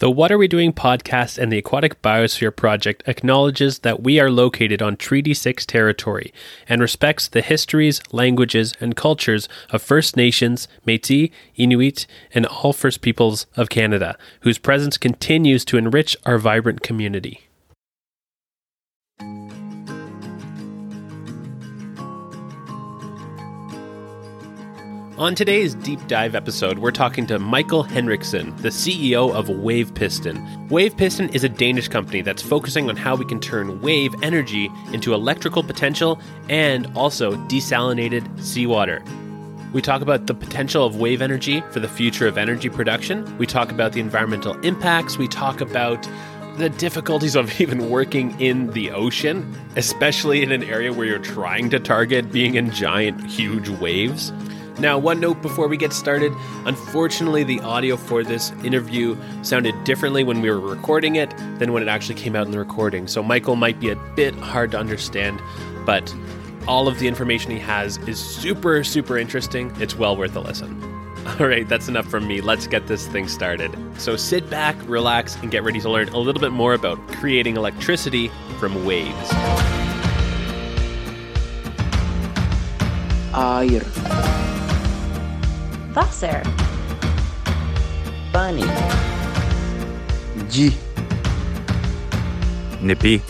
The What Are We Doing podcast and the Aquatic Biosphere Project acknowledges that we are located on Treaty 6 territory and respects the histories, languages, and cultures of First Nations, Metis, Inuit, and all First Peoples of Canada, whose presence continues to enrich our vibrant community. On today's deep dive episode, we're talking to Michael Henriksen, the CEO of Wave Piston. Wave Piston is a Danish company that's focusing on how we can turn wave energy into electrical potential and also desalinated seawater. We talk about the potential of wave energy for the future of energy production. We talk about the environmental impacts. We talk about the difficulties of even working in the ocean, especially in an area where you're trying to target being in giant, huge waves. Now, one note before we get started unfortunately, the audio for this interview sounded differently when we were recording it than when it actually came out in the recording. So, Michael might be a bit hard to understand, but all of the information he has is super, super interesting. It's well worth a listen. All right, that's enough from me. Let's get this thing started. So sit back, relax, and get ready to learn a little bit more about creating electricity from waves. air, Wasser. Bunny. Di. Nepi.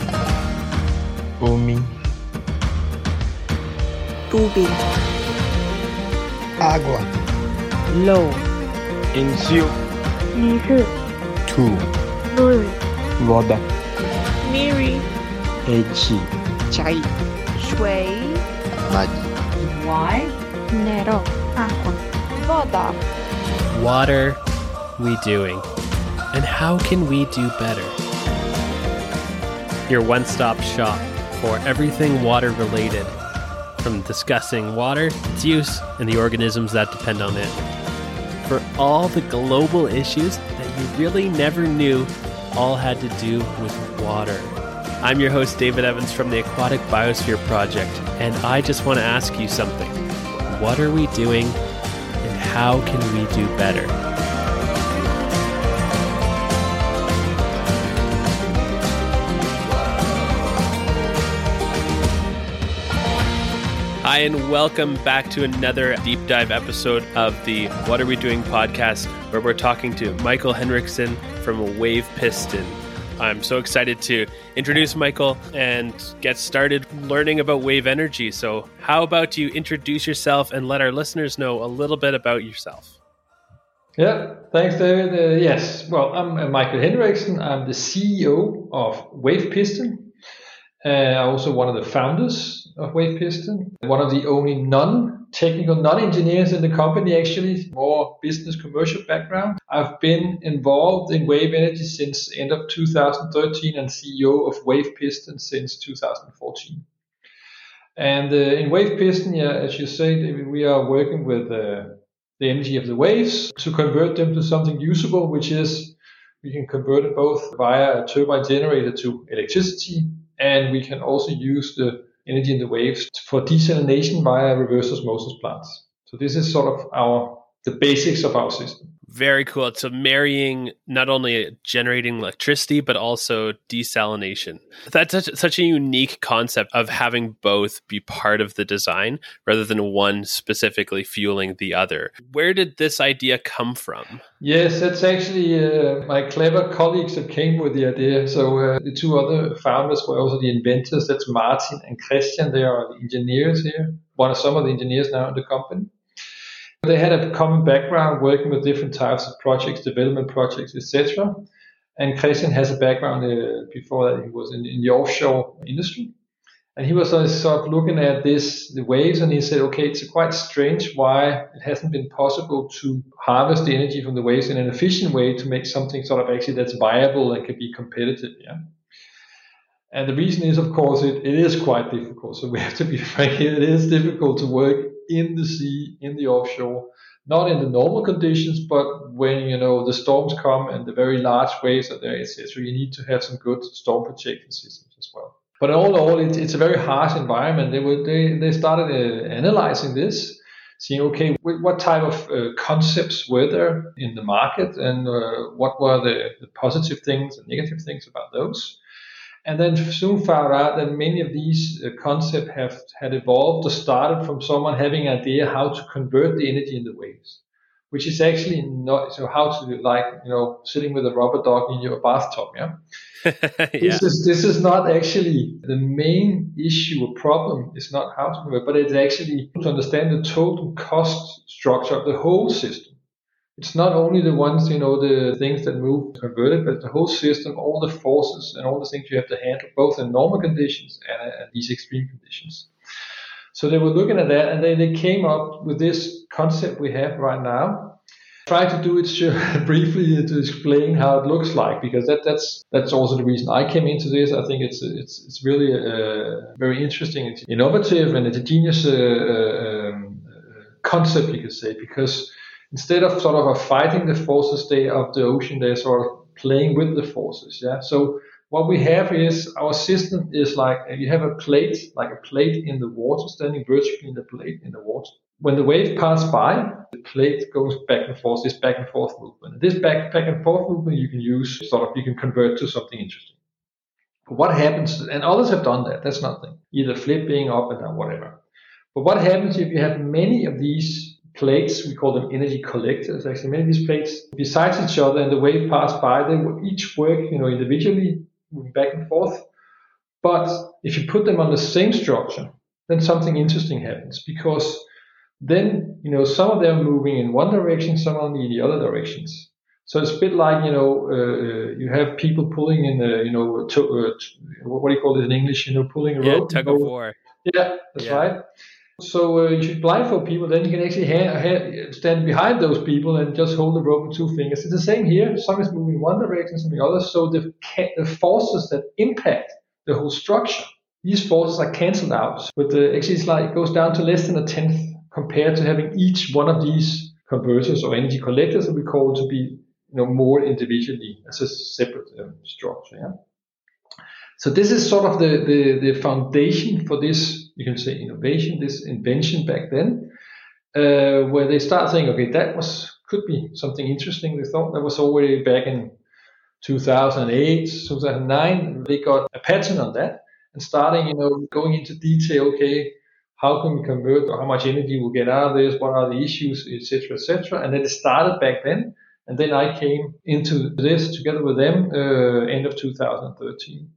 Homem. Tubi. Água. lo, Enziu. Nizu. Tu. Lui. Roda. Miri. Echi. Chai. Shui. Magi. why, Nero. Água. Voda What are we doing? And how can we do better? Your one stop shop for everything water related, from discussing water, its use, and the organisms that depend on it. For all the global issues that you really never knew all had to do with water. I'm your host, David Evans from the Aquatic Biosphere Project, and I just want to ask you something. What are we doing, how can we do better? Hi, and welcome back to another deep dive episode of the What Are We Doing podcast, where we're talking to Michael Henriksen from Wave Piston. I'm so excited to introduce Michael and get started learning about wave energy. So, how about you introduce yourself and let our listeners know a little bit about yourself? Yeah, thanks, David. Uh, yes, well, I'm uh, Michael Henriksen. I'm the CEO of Wave Piston. Uh, I'm also one of the founders of Wave Piston. One of the only non-technical, non-engineers in the company, actually, more business commercial background. I've been involved in wave energy since end of 2013 and CEO of Wave Piston since 2014. And uh, in Wave Piston, yeah, as you say, David, we are working with uh, the energy of the waves to convert them to something usable, which is we can convert it both via a turbine generator to electricity, and we can also use the energy in the waves for desalination via reverse osmosis plants. So this is sort of our the basics of our system. Very cool. It's So, marrying not only generating electricity, but also desalination. That's such, such a unique concept of having both be part of the design rather than one specifically fueling the other. Where did this idea come from? Yes, that's actually uh, my clever colleagues that came with the idea. So uh, the two other founders were also the inventors. That's Martin and Christian. They are the engineers here. One of some of the engineers now in the company. They had a common background working with different types of projects, development projects, etc. And Christian has a background uh, before that he was in, in the offshore industry. And he was sort of looking at this, the waves, and he said, okay, it's quite strange why it hasn't been possible to harvest the energy from the waves in an efficient way to make something sort of actually that's viable and can be competitive. Yeah. And the reason is, of course, it, it is quite difficult. So we have to be frank. It is difficult to work in the sea, in the offshore, not in the normal conditions, but when you know the storms come and the very large waves are there, etc. You need to have some good storm protection systems as well. But all in all, it, it's a very harsh environment. They were they they started uh, analyzing this, seeing okay what type of uh, concepts were there in the market and uh, what were the, the, positive things and negative things about those and then soon found out that many of these uh, concepts have had evolved or started from someone having an idea how to convert the energy in the waves which is actually not so how to do like you know sitting with a rubber dog in your bathtub yeah, yeah. this is this is not actually the main issue or problem is not how to convert but it's actually to understand the total cost structure of the whole system it's not only the ones you know the things that move converted but the whole system all the forces and all the things you have to handle both in normal conditions and, and these extreme conditions so they were looking at that and they, they came up with this concept we have right now. Try to do it briefly to explain how it looks like because that, that's that's also the reason I came into this. I think it's it's it's really uh, very interesting, it's innovative, and it's a genius uh, uh um, concept you could say because instead of sort of fighting the forces they of the ocean, they're sort of playing with the forces. Yeah, so what we have is our system is like you have a plate, like a plate in the water, standing vertically in the plate in the water. When the wave passes by, the plate goes back and forth, this back and forth movement. This back, back and forth movement you can use, sort of, you can convert to something interesting. But what happens, and others have done that, that's nothing, either flipping up and down, whatever. But what happens if you have many of these plates, we call them energy collectors, actually many of these plates besides each other and the wave pass by, they will each work, you know, individually moving back and forth. But if you put them on the same structure, then something interesting happens because then, you know, some of them are moving in one direction, some are in the other directions. So it's a bit like, you know, uh, you have people pulling in the, you know, to, uh, what do you call it in English? You know, pulling a yeah, rope. tug of war. Yeah, that's yeah. right. So uh, you should blindfold people, then you can actually ha- ha- stand behind those people and just hold the rope with two fingers. It's the same here. Some is moving one direction, some the other. So the, ca- the forces that impact the whole structure, these forces are cancelled out. But the, actually, it's like it goes down to less than a tenth compared to having each one of these converters or energy collectors that we call to be you know more individually as a separate um, structure. Yeah. So this is sort of the, the, the foundation for this, you can say innovation, this invention back then, uh, where they start saying, okay, that was could be something interesting. They thought that was already back in 2008, 2009. They got a patent on that and starting, you know, going into detail. Okay, how can we convert or how much energy we'll get out of this? What are the issues, etc., etc. And then it started back then. And then I came into this together with them uh, end of 2013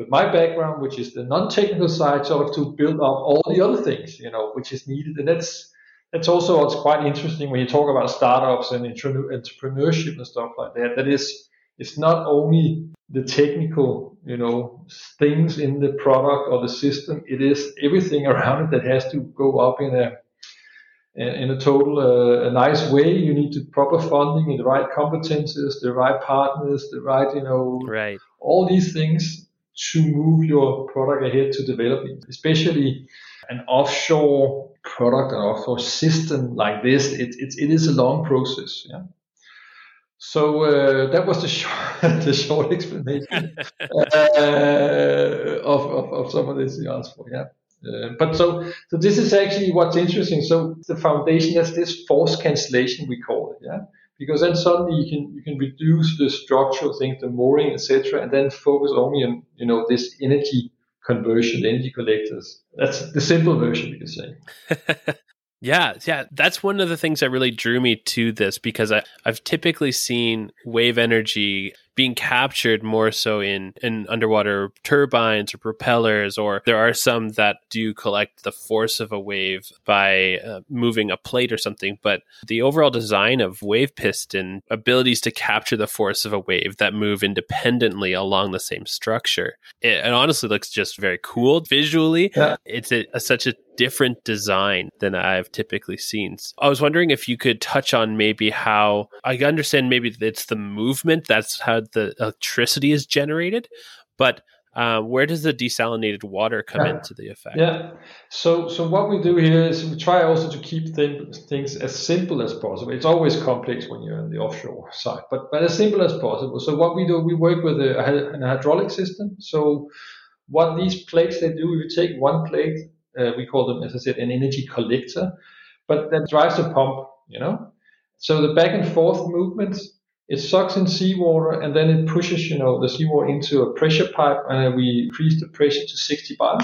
with my background, which is the non-technical side, sort of to build up all the other things, you know, which is needed. And that's that's also what's quite interesting when you talk about startups and entrepreneurship and stuff like that. That is, it's not only the technical, you know, things in the product or the system. It is everything around it that has to go up in a in a total uh, a nice way. You need to proper funding and the right competences, the right partners, the right, you know, right. all these things to move your product ahead to develop it, especially an offshore product, or offshore system like this. It, it, it is a long process. Yeah. So uh, that was the short, the short explanation uh, of, of, of some of this you asked for. Yeah. Uh, but so, so this is actually what's interesting. So the foundation is this force cancellation we call it. Yeah because then suddenly you can you can reduce the structural things, the mooring, etc., and then focus only on you know this energy conversion, energy collectors. That's the simple version, you can say. Yeah, yeah, that's one of the things that really drew me to this because I, I've typically seen wave energy being captured more so in, in underwater turbines or propellers, or there are some that do collect the force of a wave by uh, moving a plate or something. But the overall design of wave piston abilities to capture the force of a wave that move independently along the same structure, it, it honestly looks just very cool visually. Yeah. It's a, a, such a different design than I've typically seen. I was wondering if you could touch on maybe how I understand maybe it's the movement that's how the electricity is generated, but uh, where does the desalinated water come yeah. into the effect? Yeah. So, so what we do here is we try also to keep things, things as simple as possible. It's always complex when you're in the offshore side, but but as simple as possible. So what we do, we work with a, an hydraulic system. So what these plates they do, you take one plate, uh, we call them, as I said, an energy collector. but that drives the pump, you know. So the back and forth movement, it sucks in seawater and then it pushes, you know, the seawater into a pressure pipe and we increase the pressure to 60 bar.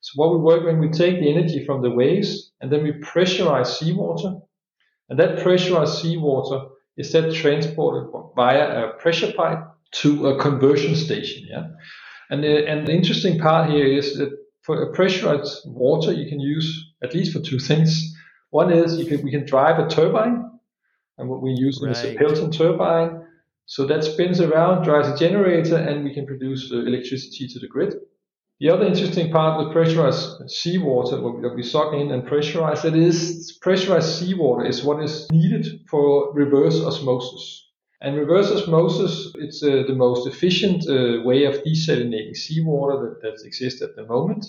So what we work when we take the energy from the waves and then we pressurize seawater, and that pressurized seawater is then transported via a pressure pipe to a conversion station. Yeah, and the, and the interesting part here is that for a pressurized water, you can use at least for two things. One is you can, we can drive a turbine, and what we use right. is a Pelton turbine. So that spins around, drives a generator, and we can produce uh, electricity to the grid. The other interesting part with pressurized seawater that we suck in and pressurize it is pressurized seawater is what is needed for reverse osmosis. And reverse osmosis, it's uh, the most efficient uh, way of desalinating seawater that, that exists at the moment.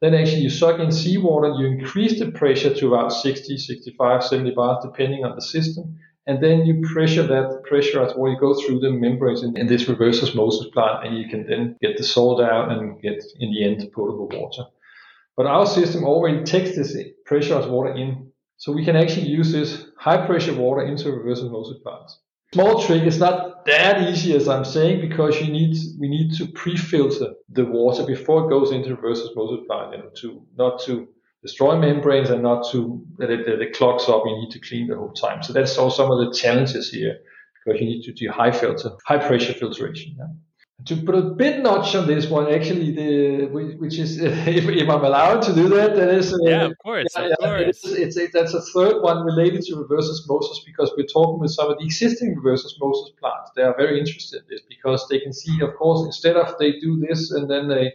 Then actually you suck in seawater, you increase the pressure to about 60, 65, 70 bars depending on the system and then you pressure that pressure as well. You go through the membranes in, in, this reverse osmosis plant, and you can then get the salt out and get, in the end, potable water. But our system already takes this pressurized water in, so we can actually use this high pressure water into reverse osmosis plants. Small trick is not that easy as I'm saying because you need we need to pre-filter the water before it goes into reverse osmosis plant, you know, to not to destroy membranes and not to that it, clogs up. You need to clean the whole time. So that's all some of the challenges here because you need to do high filter, high pressure filtration. Yeah? To put a bit notch on this one, actually, the which is if, if I'm allowed to do that, that is uh, yeah, of course, yeah, of yeah, course. It's, it's a, that's a third one related to reverse osmosis because we're talking with some of the existing reverse osmosis plants. They are very interested in this because they can see, of course, instead of they do this and then they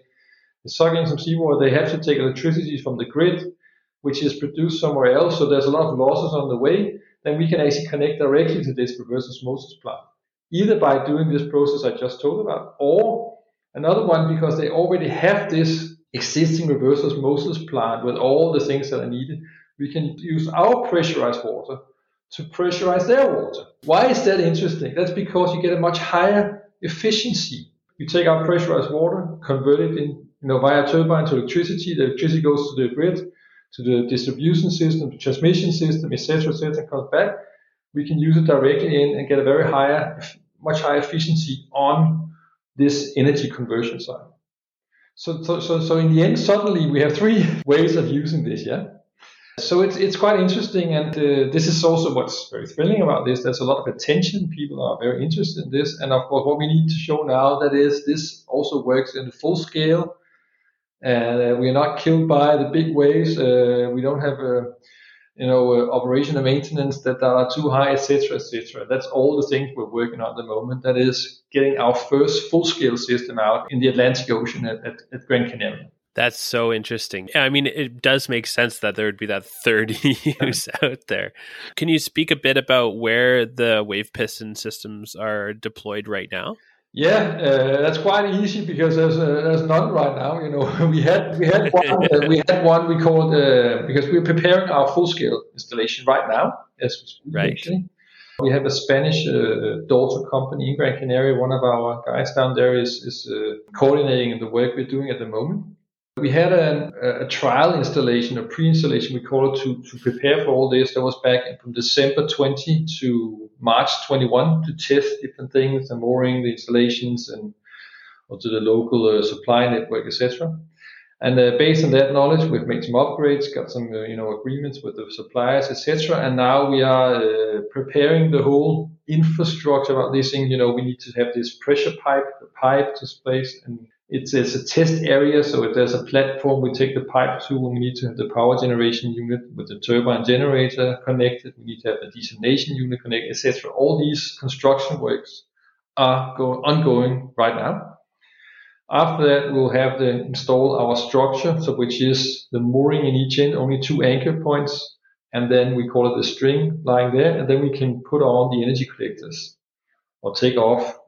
suck in some seawater, they have to take electricity from the grid, which is produced somewhere else. So there's a lot of losses on the way. Then we can actually connect directly to this reverse osmosis plant, either by doing this process I just told about, or another one because they already have this existing reverse osmosis plant with all the things that are needed. We can use our pressurized water to pressurize their water. Why is that interesting? That's because you get a much higher efficiency. You take our pressurized water, convert it in, you know, via turbine to electricity. The electricity goes to the grid, to the distribution system, the transmission system, etc., etc., comes back. We can use it directly in and get a very higher, much higher efficiency on this energy conversion side. So, so, so, so in the end, suddenly we have three ways of using this, yeah. So it's it's quite interesting, and uh, this is also what's very thrilling about this. There's a lot of attention. People are very interested in this, and of course, what we need to show now that is this also works in full scale and uh, we are not killed by the big waves. Uh, we don't have uh, you know uh, operation and maintenance that are too high, etc., etc. That's all the things we're working on at the moment. That is getting our first full-scale system out in the Atlantic Ocean at, at, at Gran Canaria. That's so interesting. I mean, it does make sense that there would be that third use out there. Can you speak a bit about where the wave piston systems are deployed right now? Yeah, uh, that's quite easy because there's uh, there's none right now. You know, we had we had one uh, we had one we called uh, because we're preparing our full scale installation right now. As right. Actually. We have a Spanish uh, daughter company in Gran Canaria. One of our guys down there is is uh, coordinating the work we're doing at the moment. We had a, a trial installation, a pre-installation, we call it, to, to prepare for all this. That was back from December 20 to March 21 to test different things, the mooring, the installations, and or to the local uh, supply network, etc. And uh, based on that knowledge, we've made some upgrades, got some uh, you know agreements with the suppliers, etc. And now we are uh, preparing the whole infrastructure about this thing. You know, we need to have this pressure pipe, the pipe to place, and it's, it's a test area, so if there's a platform we take the pipe to, we need to have the power generation unit with the turbine generator connected. We need to have the desalination unit connected, etc. All these construction works are go- ongoing right now. After that, we'll have to install our structure, so which is the mooring in each end, only two anchor points, and then we call it the string lying there, and then we can put on the energy collectors or take off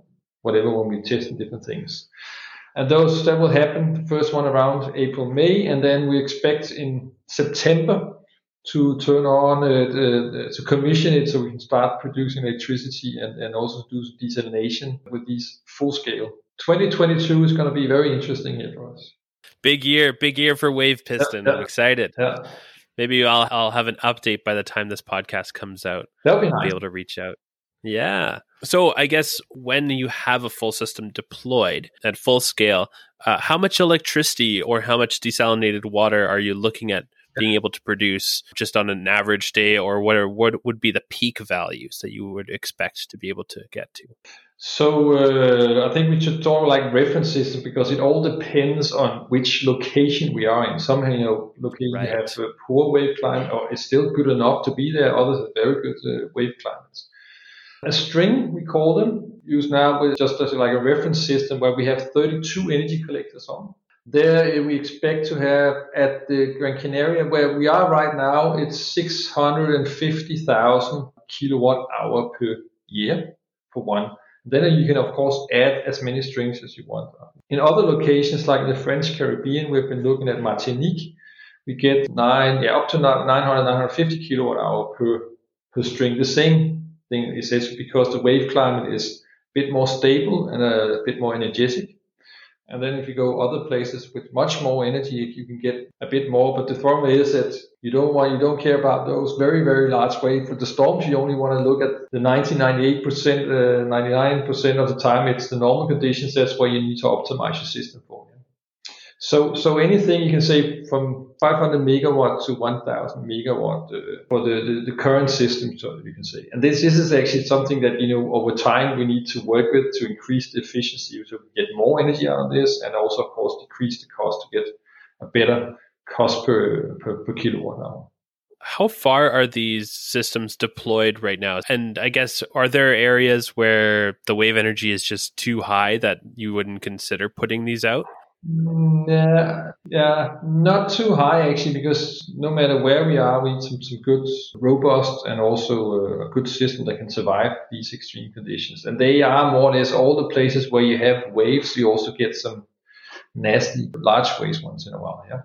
whatever when we test different things and those that will happen. The first one around April, May, and then we expect in September to turn on uh, to commission it so we can start producing electricity and, and also do desalination with these full scale. 2022 is going to be very interesting here for us. Big year, big year for Wave Piston. Yeah, yeah, I'm excited. Yeah. Maybe I'll I'll have an update by the time this podcast comes out. That'll be I'll nice. be able to reach out. Yeah. So I guess when you have a full system deployed at full scale, uh, how much electricity or how much desalinated water are you looking at being able to produce just on an average day, or what are what would be the peak values that you would expect to be able to get to? So uh, I think we should talk like reference system because it all depends on which location we are in. Some you know locations Right. have a poor wave climate or it's still good enough to be there. Others have very good uh, wave climates. A string we call them used now with just as like a reference system where we have 32 energy collectors on. There uh, we expect to have at the Gran Canaria where we are right now it's 650,000 kilowatt hour per year for one. Then you can, of course, add as many strings as you want. In other locations, like the French Caribbean, we've been looking at Martinique. We get nine, yeah, up to 900, 950 kilowatt hour per, per string. The same thing is said because the wave climate is a bit more stable and a bit more energetic. And then if you go other places with much more energy, you can get a bit more. But the problem is that you don't want, you don't care about those very, very large waves. For the storms, you only want to look at the 90, 98%, uh, 99% of the time. It's the normal conditions. That's where you need to optimize your system for. So, so anything you can say from 500 megawatt to 1000 megawatt uh, for the, the, the current system, so you can say. And this, this is actually something that, you know, over time we need to work with to increase the efficiency to get more energy out of this and also, of course, decrease the cost to get a better cost per, per, per kilowatt hour. How far are these systems deployed right now? And I guess, are there areas where the wave energy is just too high that you wouldn't consider putting these out? Yeah, yeah, not too high actually, because no matter where we are, we need some, some good, robust, and also a good system that can survive these extreme conditions. And they are more or less all the places where you have waves. You also get some nasty large waves once in a while. Yeah.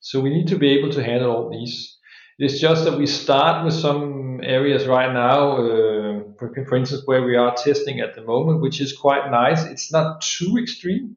So we need to be able to handle all these. It's just that we start with some areas right now, uh, for, for instance, where we are testing at the moment, which is quite nice. It's not too extreme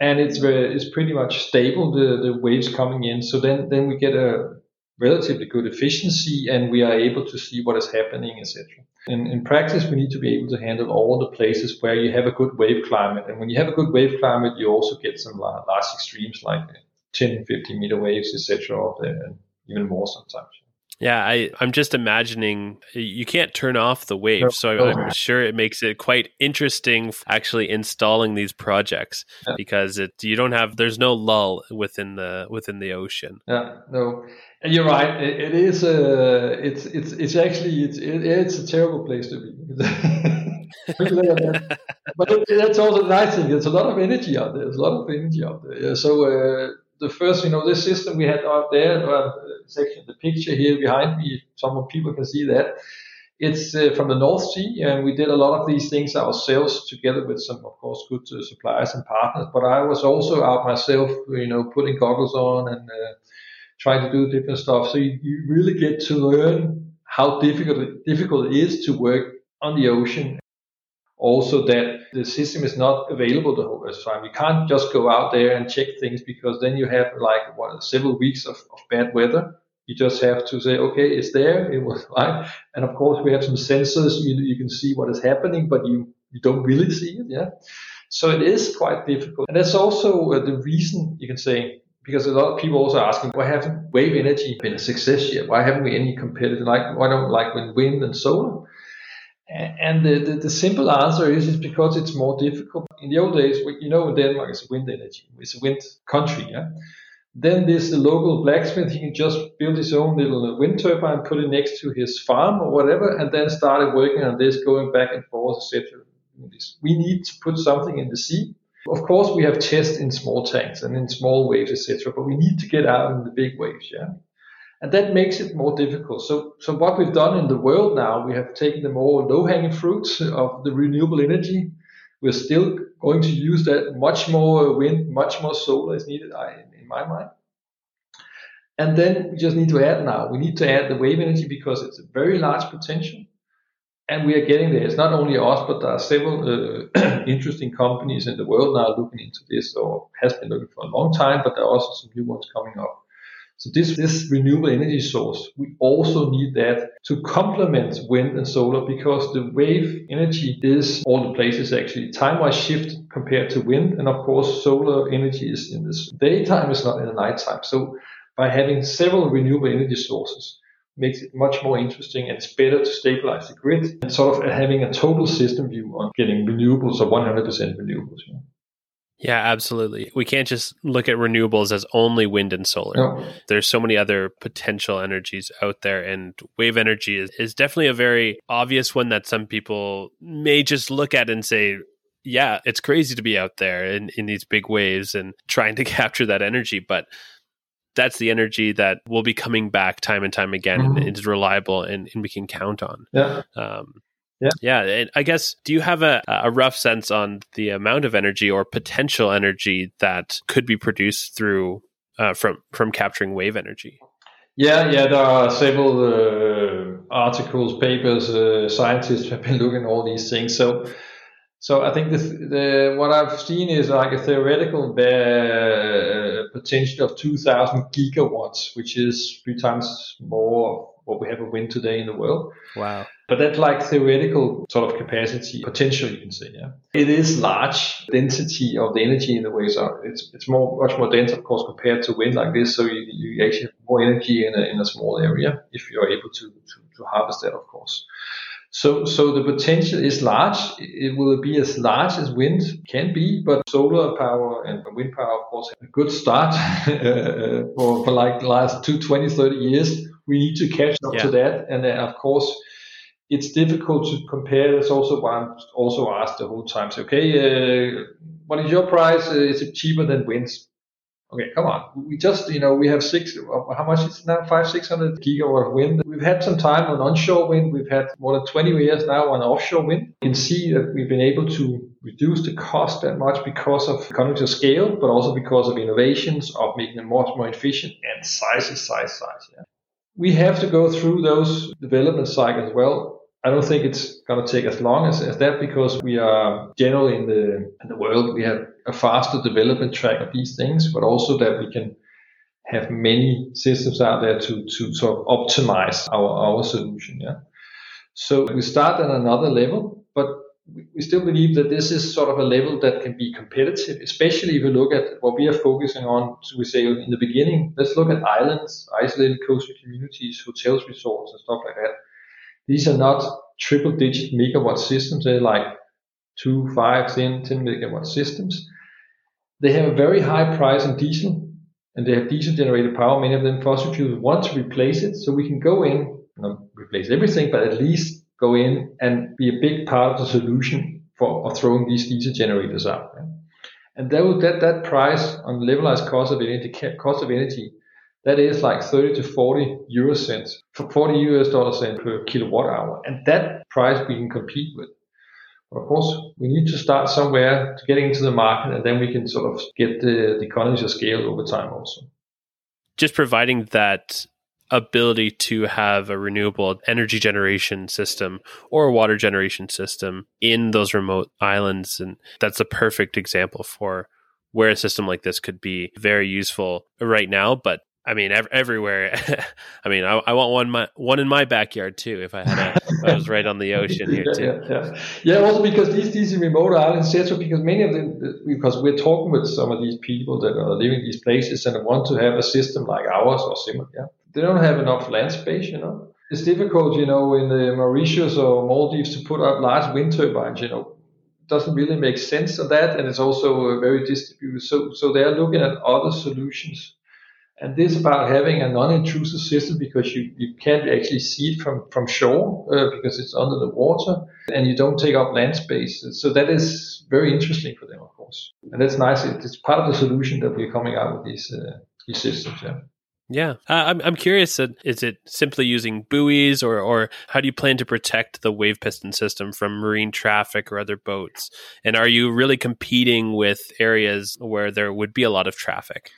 and it's very, it's pretty much stable the, the waves coming in. So then then we get a relatively good efficiency, and we are able to see what is happening, etc. In in practice, we need to be able to handle all the places where you have a good wave climate, and when you have a good wave climate, you also get some large, extremes like uh, 10, 15 meter waves, etc. And even more sometimes. Yeah, I, I'm just imagining you can't turn off the wave, so No. I'm sure it makes it quite interesting actually installing these projects Yeah. because it you don't have there's no lull within the within the ocean. Yeah, no, and you're right. It, it is a it's it's it's actually it's it, it's a terrible place to be. but it, that's also the nice thing. There's a lot of energy out there. There's a lot of energy out there. Yeah, so uh, the first, you know, this system we had out there, uh, section, the picture here behind me, some people can see that. It's uh, from the North Sea, and we did a lot of these things ourselves together with some, of course, good uh, suppliers and partners. But I was also out myself, you know, putting goggles on and uh, trying to do different stuff. So you, you really get to learn how difficult difficult it is to work on the ocean. Also, that the system is not available the whole time. You can't just go out there and check things because then you have like what several weeks of, of bad weather. You just have to say, okay, it's there. It was fine. And of course, we have some sensors. You, you can see what is happening, but you, you don't really see it. Yeah. So it is quite difficult. And that's also uh, the reason you can say, because a lot of people also asking, why haven't wave energy been a success yet? Why haven't we any competitive, like, why don't like with wind and solar? And the, the, the, simple answer is, is because it's more difficult. In the old days, you know, Denmark, it's wind energy. It's a wind country. Yeah. Then this the local blacksmith, he can just build his own little uh, wind turbine, put it next to his farm or whatever, and then started working on this, going back and forth, etc. We need to put something in the sea. Of course, we have tests in small tanks and in small waves, etc. But we need to get out in the big waves, yeah. And that makes it more difficult. So, so what we've done in the world now, we have taken the more low-hanging fruits of the renewable energy. We're still going to use that much more wind, much more solar is needed, in my mind. And then we just need to add now. We need to add the wave energy because it's a very large potential. And we are getting there. It's not only us, but there are several uh, interesting companies in the world now looking into this, or has been looking for a long time. But there are also some new ones coming up. So this, this renewable energy source, we also need that to complement wind and solar because the wave energy is all the places actually time-wise shift compared to wind. And of course, solar energy is in the daytime, it's not in the nighttime. So by having several renewable energy sources, makes it much more interesting and it's better to stabilize the grid and sort of having a total system view on getting renewables or 100% renewables. You know? Yeah, absolutely. We can't just look at renewables as only wind and solar. No. There's so many other potential energies out there, and wave energy is, is definitely a very obvious one that some people may just look at and say, yeah, it's crazy to be out there in, in these big waves and trying to capture that energy. But that's the energy that will be coming back time and time again Mhm. and is reliable and, and we can count on. Yeah. Um, Yeah. Yeah. I guess, do you have a, a rough sense on the amount of energy or potential energy that could be produced through uh, from from capturing wave energy? Yeah, yeah, there are several uh, articles, papers, uh, scientists have been looking at all these things. So, so I think the, the what I've seen is like a theoretical uh, potential of 2,000 gigawatts, which is three times more what we have of wind today in the world. Wow. But that's like theoretical sort of capacity, potential, you can say. Yeah, it is large density of the energy in the waves. Are it's it's more much more dense, of course, compared to wind like this. So you, you actually have more energy in a in a small area if you're able to to, to harvest that, of course. So so the potential is large. It will be as large as wind can be, but solar power and wind power, of course, have a good start uh, for for like the last two, 20, 30 years. We need to catch up to that, and then of course it's difficult to compare. That's also why I'm also asked the whole time. Say, okay, uh, what is your price? Uh, is it cheaper than winds? Okay, come on. We just, you know, we have six. uh, How much is it now? Five, six hundred gigawatt wind. We've had some time on onshore wind. We've had more than twenty years now on offshore wind. You can see that we've been able to reduce the cost that much because of economies of scale, but also because of innovations of making them much more efficient and size is size, size. Yeah we have to go through those development cycles. Well, I don't think it's going to take as long as, as that because we are generally in the in the world we have a faster development track of these things, but also that we can have many systems out there to to sort of optimize our our solution. Yeah. So we start at another level, but we- still believe that this is sort of a level that can be competitive, especially if you look at what we are focusing on. So we say in the beginning, let's look at islands, isolated coastal communities, hotels, resorts, and stuff like that. These are not triple digit megawatt systems. They're like two, five, 10, 10 megawatt systems. They have a very high price in diesel and they have diesel generated power. Many of them fossil fuels want to replace it. So we can go in, not replace everything, but at least go in and be a big part of the solution for throwing these diesel generators out. And that, would, that, that price on levelized cost of energy, cost of energy, that is like 30 to 40 euro cents, for 40 US dollar per kilowatt hour. And that price we can compete with. But of course, we need to start somewhere to get into the market and then we can sort of get the, the economies of scale over time also. Just providing that ability to have a renewable energy generation system or a water generation system in those remote islands. And that's a perfect example for where a system like this could be very useful right now. But I mean, ev- everywhere. I mean, I, I want one my one in my backyard too. If I had a, if I was right on the ocean here yeah, too. yeah, yeah. Yeah, also because these these remote islands, etc. Because many of them, because we're talking with some of these people that are living in these places and want to have a system like ours or similar. Yeah, they don't have enough land space. You know, it's difficult. You know, in the Mauritius or Maldives to put up large wind turbines. You know, doesn't really make sense on that, and it's also uh, very distributed. So so they are looking at other solutions. And this is about having a non-intrusive system because you, you can't actually see it from, from shore uh, because it's under the water and you don't take up land space. So that is very interesting for them, of course. And that's nice. It's part of the solution that we're coming out with these, uh, these systems. Yeah. Yeah, uh, I'm I'm curious. uh, Is it simply using buoys, or or how do you plan to protect the wave piston system from marine traffic or other boats? And are you really competing with areas where there would be a lot of traffic?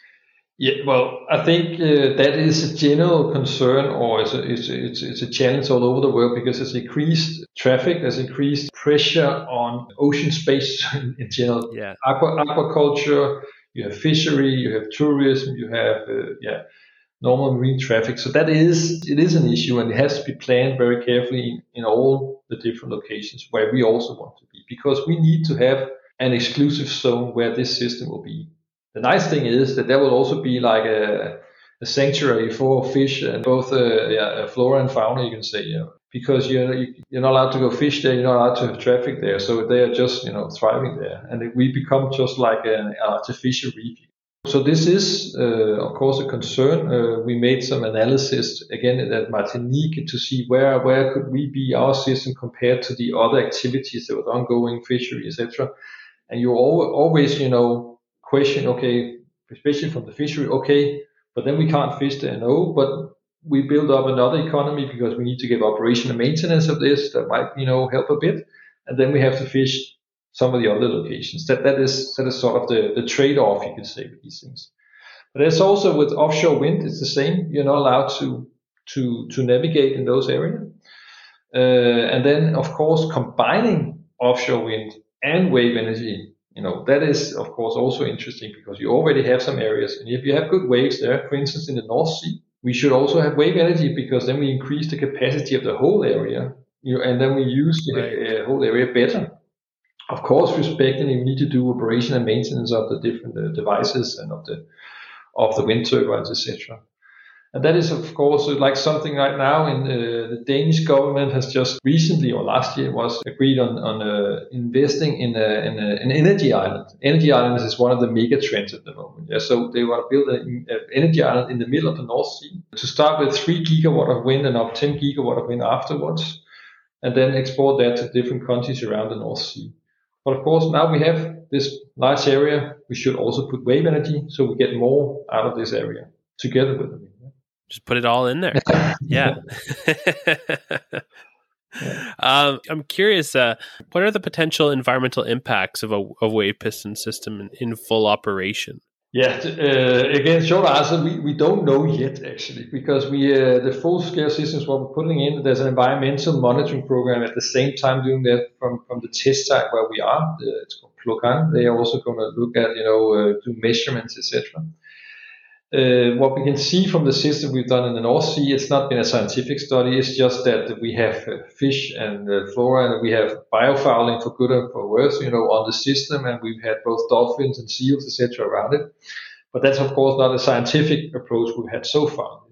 Yeah, well, I think uh, that is a general concern, or it's a, it's, a, it's, it's a challenge all over the world because there's increased traffic, there's increased pressure on ocean space in, general. Yeah, Aqua, aquaculture, you have fishery, you have tourism, you have uh, yeah, normal marine traffic. So that is it is an issue, and it has to be planned very carefully in, in all the different locations where we also want to be, because we need to have an exclusive zone where this system will be. The nice thing is that there will also be like a, a sanctuary for fish and both uh, yeah, flora and fauna, you can say, yeah. because you're you're not allowed to go fish there, you're not allowed to have traffic there, so they are just you know thriving there, and we become just like an artificial reef. So this is, uh, of course, a concern. Uh, we made some analysis again at Martinique to see where where could we be our system compared to the other activities that were ongoing, fishery, etc. And you always, you know, question, okay, especially from the fishery, okay, but then we can't fish there, no, but we build up another economy because we need to give operation and maintenance of this that might, you know, help a bit. And then we have to fish some of the other locations. That that is that is sort of the, the trade-off you could say with these things. But it's also with offshore wind, it's the same. You're not allowed to to to navigate in those areas. Uh, and then of course combining offshore wind and wave energy, you know, that is of course also interesting because you already have some areas. And if you have good waves there, for instance in the North Sea, we should also have wave energy because then we increase the capacity of the whole area. You know, and then we use the right. uh, whole area better of course, respecting you need to do operation and maintenance of the different uh, devices and of the of the wind turbines, etc. And that is, of course, like something right now in uh, the Danish government has just recently or last year was agreed on, on uh, investing in, a, in a, an energy island. Energy islands is one of the mega trends at the moment. Yeah, so they want to build an energy island in the middle of the North Sea to start with three gigawatt of wind and up 10 gigawatt of wind afterwards, and then export that to different countries around the North Sea. But of course, now we have this large area. We should also put wave energy so we get more out of this area together with them. Just put it all in there. yeah. um, I'm curious. Uh, what are the potential environmental impacts of a, a wave piston system in, in full operation? Yeah, uh, again, short answer, we, we don't know yet actually, because we uh, the full scale systems what we're putting in, there's an environmental monitoring program at the same time doing that from, from the test site where we are. it's called Plocan. They are also going to look at, you know, uh, do measurements, etc. Uh, what we can see from the system we've done in the North Sea, it's not been a scientific study. It's just that we have uh, fish and uh, flora, and we have biofouling for good and for worse, you know, on the system, and we've had both dolphins and seals, etc., around it. But that's of course not a scientific approach we've had so far.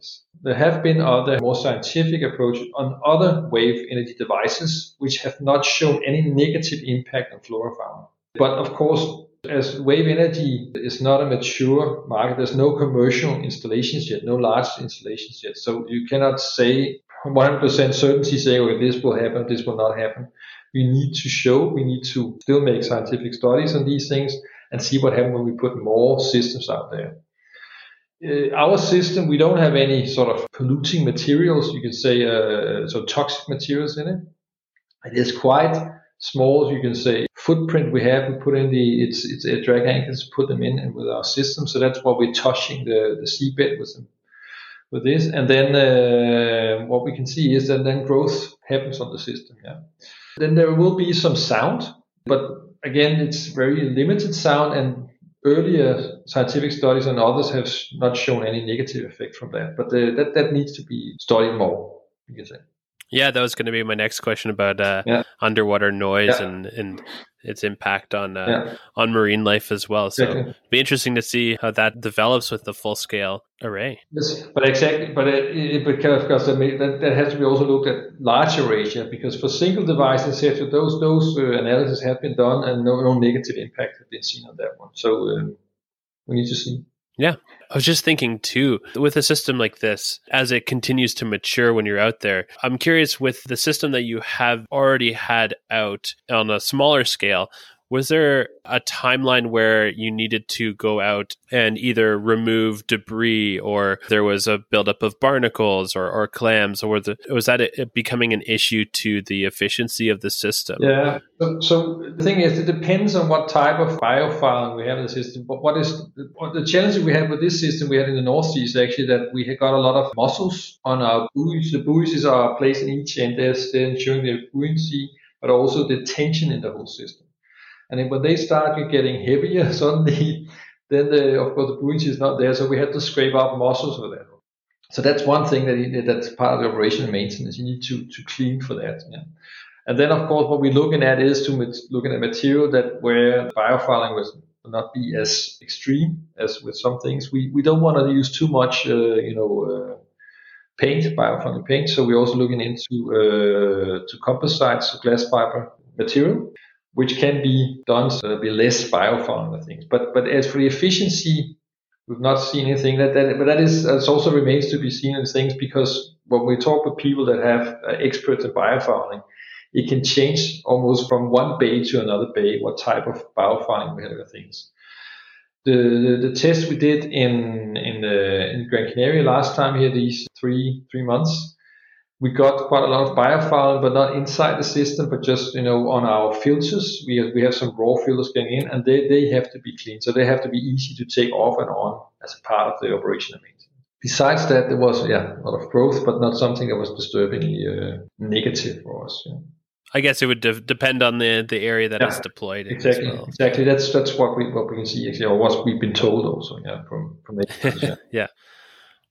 There have been other more scientific approaches on other wave energy devices which have not shown any negative impact on flora fauna. But of course, as wave energy is not a mature market, there's no commercial installations yet, no large installations yet. So you cannot say 100% certainty say, okay, this will happen, this will not happen. We need to show, we need to still make scientific studies on these things and see what happens when we put more systems out there. Uh, our system, we don't have any sort of polluting materials, you can say, uh, so toxic materials in it. It is quite small, you can say, footprint we have. We put in the it's it's a drag anchors, put them in and with our system. So that's what we're touching the the seabed with them with this. And then uh, what we can see is that then growth happens on the system. Yeah. Then there will be some sound, but again, it's very limited sound and earlier scientific studies and others have not shown any negative effect from that. But uh, that that needs to be studied more. You can say. Yeah, that was going to be my next question about uh, yeah. underwater noise yeah. and, and its impact on uh, yeah. on marine life as well. So it'd be interesting to see how that develops with the full scale array. Yes, but exactly, but it, it, because that, that has to be also looked at large arrays, because for single devices, etc., those those uh, analyses have been done and no, no negative impact has been seen on that one. So um, we need to see. Yeah. I was just thinking too, with a system like this, as it continues to mature when you're out there, I'm curious with the system that you have already had out on a smaller scale, was there a timeline where you needed to go out and either remove debris or there was a buildup of barnacles or, or clams or the, was that becoming an issue to the efficiency of the system? Yeah. So, so, the thing is it depends on what type of biofouling we have in the system but what is what the challenge we have with this system we had in the north sea is actually that we had got a lot of mussels on our buoys. The buoys are placed in each end they're ensuring the buoyancy but also the tension in the whole system and then when they started getting heavier suddenly, then the, of course the buoyancy is not there. So we had to scrape out mussels for that. So that's one thing that that's part of the operation maintenance. You need to to clean for that. Yeah. And then of course what we're looking at is to looking at material that where biofouling was not be as extreme as with some things. We we don't want to use too much, uh, you know, uh, paint, biofouling paint. So we're also looking into uh, to composites, so glass fiber material, which can be done to be less biofouling things. But but as for the efficiency, we've not seen anything that that. But that is that also remains to be seen in things because when we talk with people that have uh, experts in biofouling, it can change almost from one bay to another bay what type of biofouling we have with things. The, the, the test we did in in the in Gran Canaria last time here these three three months we got quite a lot of biofouling, but not inside the system, but just you know on our filters. We have, we have some raw filters going in, and they, they have to be clean, so they have to be easy to take off and on as a part of the operation maintenance. Besides that, there was yeah a lot of growth, but not something that was disturbingly uh, negative for us. Yeah. I guess it would de- depend on the the area that yeah, it's deployed. Exactly, well. exactly. That's that's what we what we can see actually, or what we've been told also. Yeah, from from the yeah.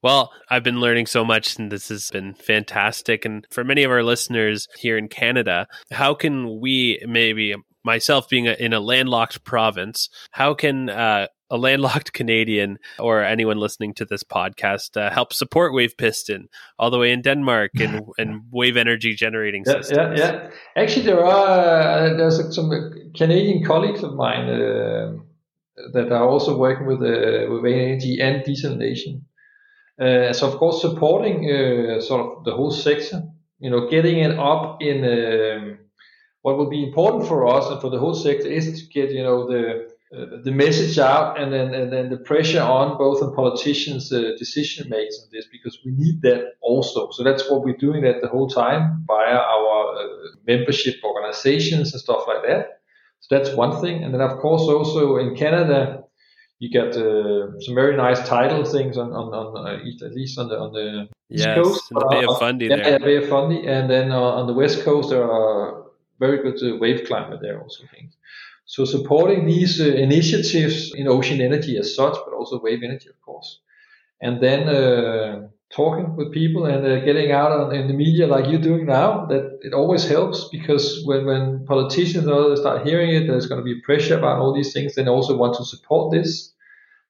Well, I've been learning so much, and this has been fantastic. And for many of our listeners here in Canada, how can we maybe myself being a, in a landlocked province, how can uh, a landlocked Canadian or anyone listening to this podcast uh, help support Wave Piston all the way in Denmark and, and wave energy generating yeah, systems? Yeah, yeah. Actually, there are uh, there's some Canadian colleagues of mine uh, that are also working with uh, with energy and desalination. Uh, so of course, supporting uh, sort of the whole sector, you know, getting it up in. Um, what will be important for us and for the whole sector is to get you know the uh, the message out and then and then the pressure on both on politicians uh, decision makers on this because we need that also so that's what we're doing that the whole time via our uh, membership organizations and stuff like that so that's one thing and then of course also in canada you get uh, some very nice tidal things on on, on uh, at least on the on the yes, east coast the Bay of Fundy yeah, there. Yeah, Bay of Fundy and then on the west coast there are very good uh, wave climate there also things. So supporting these uh, initiatives in ocean energy as such, but also wave energy, of course, and then uh, talking with people and uh, getting out on, in the media like you're doing now, that it always helps because when, when politicians and others start hearing it, there's going to be pressure about all these things. They also want to support this.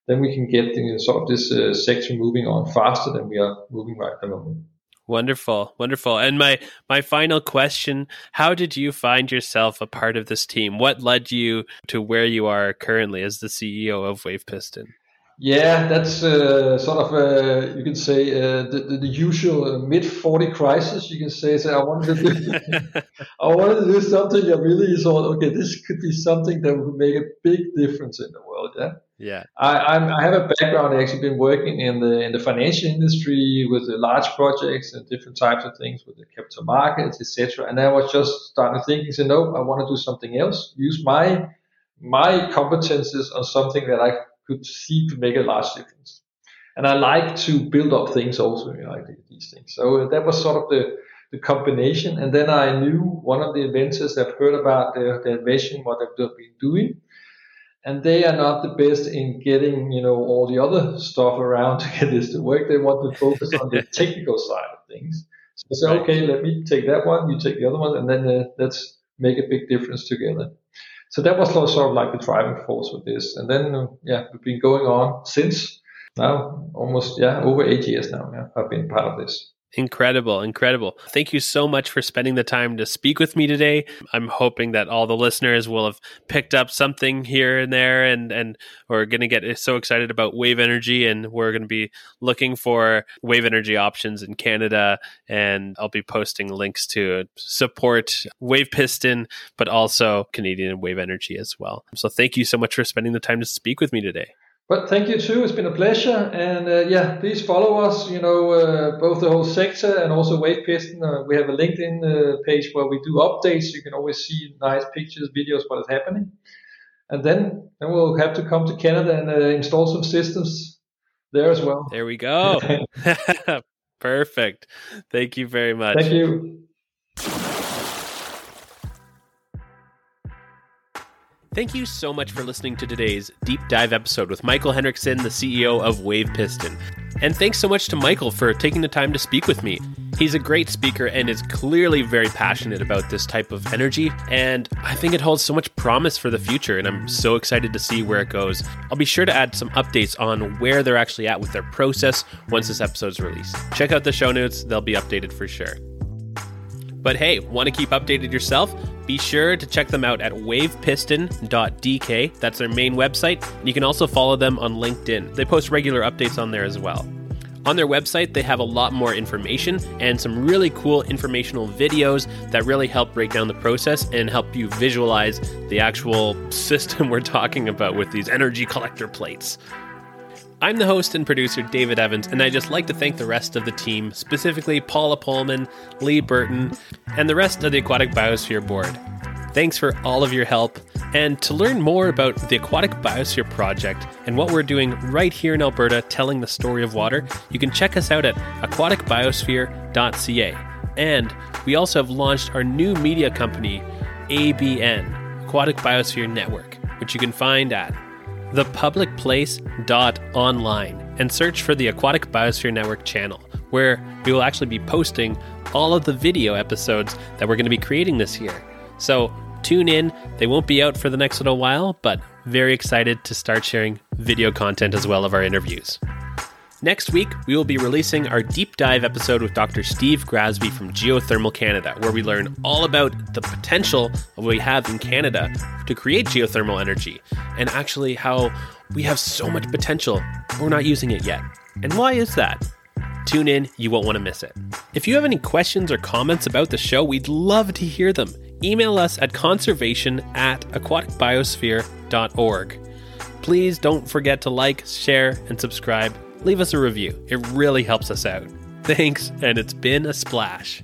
Then we can get the, sort of this uh, sector moving on faster than we are moving right at the moment. Wonderful, wonderful. And my my final question, how did you find yourself a part of this team? What led you to where you are currently as the CEO of Wave Piston? Yeah, that's uh, sort of uh, you can say uh, the, the, the, usual uh, mid forty crisis. You can say, so I wanted to do, I wanted to do something I really thought, okay, this could be something that would make a big difference in the world. Yeah, yeah. I, I'm, I have a background. I actually been working in the in the financial industry with the large projects and different types of things with the capital markets, etc. And I was just starting thinking, so no, I want to do something else. Use my my competences on something that I could see could make a large difference. And I like to build up things also, you know, like these things. So that was sort of the, the combination. And then I knew one of the inventors that heard about their, their invention, what they've been doing. And they are not the best in getting, you know, all the other stuff around to get this to work. They want to focus on the technical side of things. So I said, okay, let me take that one, you take the other one, and then uh, let's make a big difference together so that was sort of like the driving force with this. And then, uh, yeah, we've been going on since now almost, yeah, over eight years now. Yeah, I've been part of this. Incredible, incredible. Thank you so much for spending the time to speak with me today. I'm hoping that all the listeners will have picked up something here and there and and we're going to get so excited about wave energy and we're going to be looking for wave energy options in Canada and I'll be posting links to support Wave Piston but also Canadian Wave Energy as well. So thank you so much for spending the time to speak with me today. But thank you too. It's been a pleasure. And uh, yeah, please follow us. You know, uh, both the whole sector and also Wave Piston. Uh, we have a LinkedIn uh, page where we do updates. You can always see nice pictures, videos, what is happening. And then, then we'll have to come to Canada and uh, install some systems there as well. There we go. Perfect. Thank you very much. Thank you. Thank you so much for listening to today's deep dive episode with Michael Henriksen, the CEO of Wave Piston. And thanks so much to Michael for taking the time to speak with me. He's a great speaker and is clearly very passionate about this type of energy, and I think it holds so much promise for the future, and I'm so excited to see where it goes. I'll be sure to add some updates on where they're actually at with their process once this episode's released. Check out the show notes, they'll be updated for sure. But hey, want to keep updated yourself? Be sure to check them out at wavepiston.dk. That's their main website. You can also follow them on LinkedIn. They post regular updates on there as well. On their website, they have a lot more information and some really cool informational videos that really help break down the process and help you visualize the actual system we're talking about with these energy collector plates. I'm the host and producer, David Evans, and I just like to thank the rest of the team, specifically Paula Pullman, Lee Burton, and the rest of the Aquatic Biosphere Board. Thanks for all of your help. And to learn more about the Aquatic Biosphere Project and what we're doing right here in Alberta telling the story of water, you can check us out at aquaticbiosphere.ca. And we also have launched our new media company, ABN, Aquatic Biosphere Network, which you can find at thepublicplace.online and search for the Aquatic Biosphere Network channel, where we will actually be posting all of the video episodes that we're going to be creating this year. So tune in. They won't be out for the next little while, but very excited to start sharing video content as well of our interviews. Next week, we will be releasing our deep dive episode with Dr. Steve Grasby from Geothermal Canada, where we learn all about the potential we have in Canada to create geothermal energy and actually how we have so much potential, but we're not using it yet. And why is that? Tune in, you won't want to miss it. If you have any questions or comments about the show, we'd love to hear them. Email us at conservation at aquaticbiosphere.org. Please don't forget to like, share, and subscribe. Leave us a review, it really helps us out. Thanks, and it's been a splash.